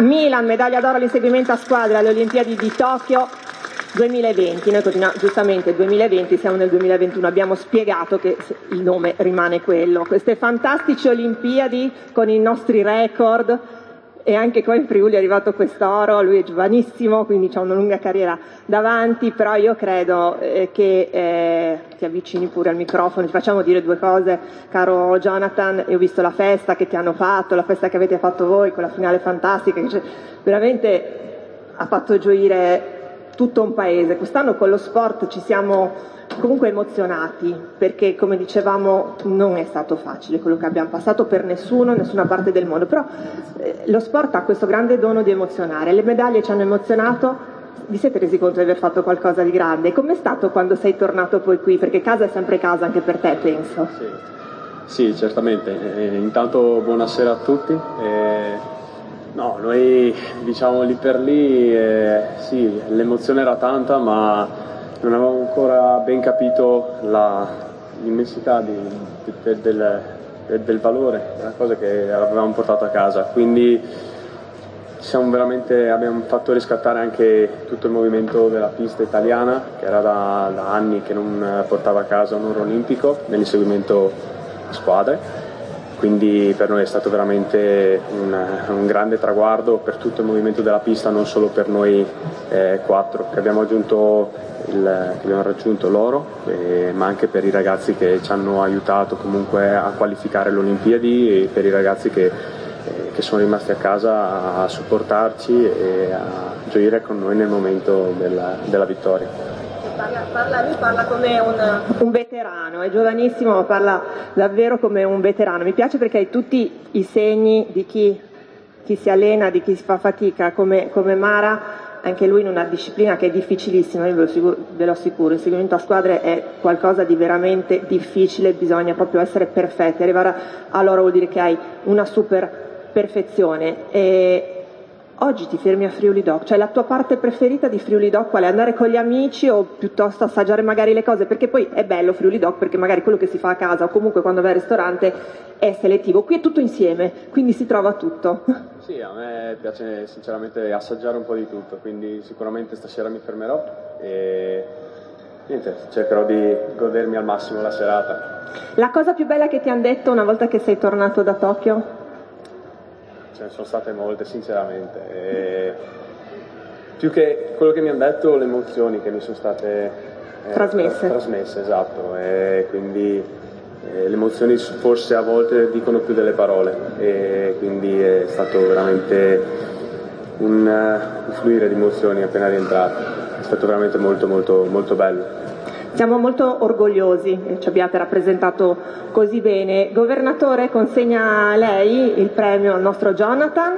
Milan, medaglia d'oro all'inseguimento a squadra alle Olimpiadi di Tokyo 2020. Noi continuiamo, giustamente 2020, siamo nel 2021, abbiamo spiegato che il nome rimane quello. Queste fantastiche Olimpiadi con i nostri record e anche qua in Friuli è arrivato quest'oro, lui è giovanissimo, quindi ha una lunga carriera davanti, però io credo eh, che eh, ti avvicini pure al microfono, ti facciamo dire due cose, caro Jonathan, io ho visto la festa che ti hanno fatto, la festa che avete fatto voi, quella finale fantastica, che veramente ha fatto gioire tutto un paese. Quest'anno con lo sport ci siamo comunque emozionati perché come dicevamo non è stato facile quello che abbiamo passato per nessuno, nessuna parte del mondo, però eh, lo sport ha questo grande dono di emozionare, le medaglie ci hanno emozionato, vi siete resi conto di aver fatto qualcosa di grande? Com'è stato quando sei tornato poi qui? Perché casa è sempre casa anche per te, penso. Sì, sì certamente. Eh, intanto buonasera a tutti. Eh, no, noi diciamo lì per lì, eh, sì, l'emozione era tanta, ma non avevamo ancora ben capito la, l'immensità di, di, del, del, del, valore della cosa che avevamo portato a casa. Quindi abbiamo fatto riscattare anche tutto il movimento della pista italiana, che era da, da anni che non portava a casa un oro olimpico nell'inseguimento a squadre quindi per noi è stato veramente un, un, grande traguardo per tutto il movimento della pista, non solo per noi eh, quattro che abbiamo, il, che abbiamo raggiunto l'oro, eh, ma anche per i ragazzi che ci hanno aiutato comunque a qualificare le Olimpiadi e per i ragazzi che, eh, che sono rimasti a casa a supportarci e a gioire con noi nel momento della, della vittoria parla, lui parla come un, un, veterano, è giovanissimo ma parla davvero come un veterano. Mi piace perché hai tutti i segni di chi, chi si allena, di chi si fa fatica, come, come, Mara, anche lui in una disciplina che è difficilissima, io ve lo, sicuro, ve lo assicuro, il seguimento a squadre è qualcosa di veramente difficile, bisogna proprio essere perfetti, arrivare a loro vuol dire che hai una super perfezione. E, Oggi ti fermi a Friuli Doc, cioè la tua parte preferita di Friuli Doc qual è? Andare con gli amici o piuttosto assaggiare magari le cose? Perché poi è bello Friuli Doc perché magari quello che si fa a casa o comunque quando vai al ristorante è selettivo. Qui è tutto insieme, quindi si trova tutto. Sì, a me piace sinceramente assaggiare un po' di tutto, quindi sicuramente stasera mi fermerò e niente, cercherò di godermi al massimo la serata. La cosa più bella che ti hanno detto una volta che sei tornato da Tokyo? Ce ne sono state molte sinceramente. E più che quello che mi hanno detto, le emozioni che mi sono state eh, trasmesse. trasmesse. esatto, e quindi eh, le emozioni forse a volte dicono più delle parole e quindi è stato veramente un, uh, un fluire di emozioni appena rientrato, è stato veramente molto molto molto bello. Siamo molto orgogliosi che ci abbiate rappresentato così bene. Governatore, consegna a lei il premio al nostro Jonathan.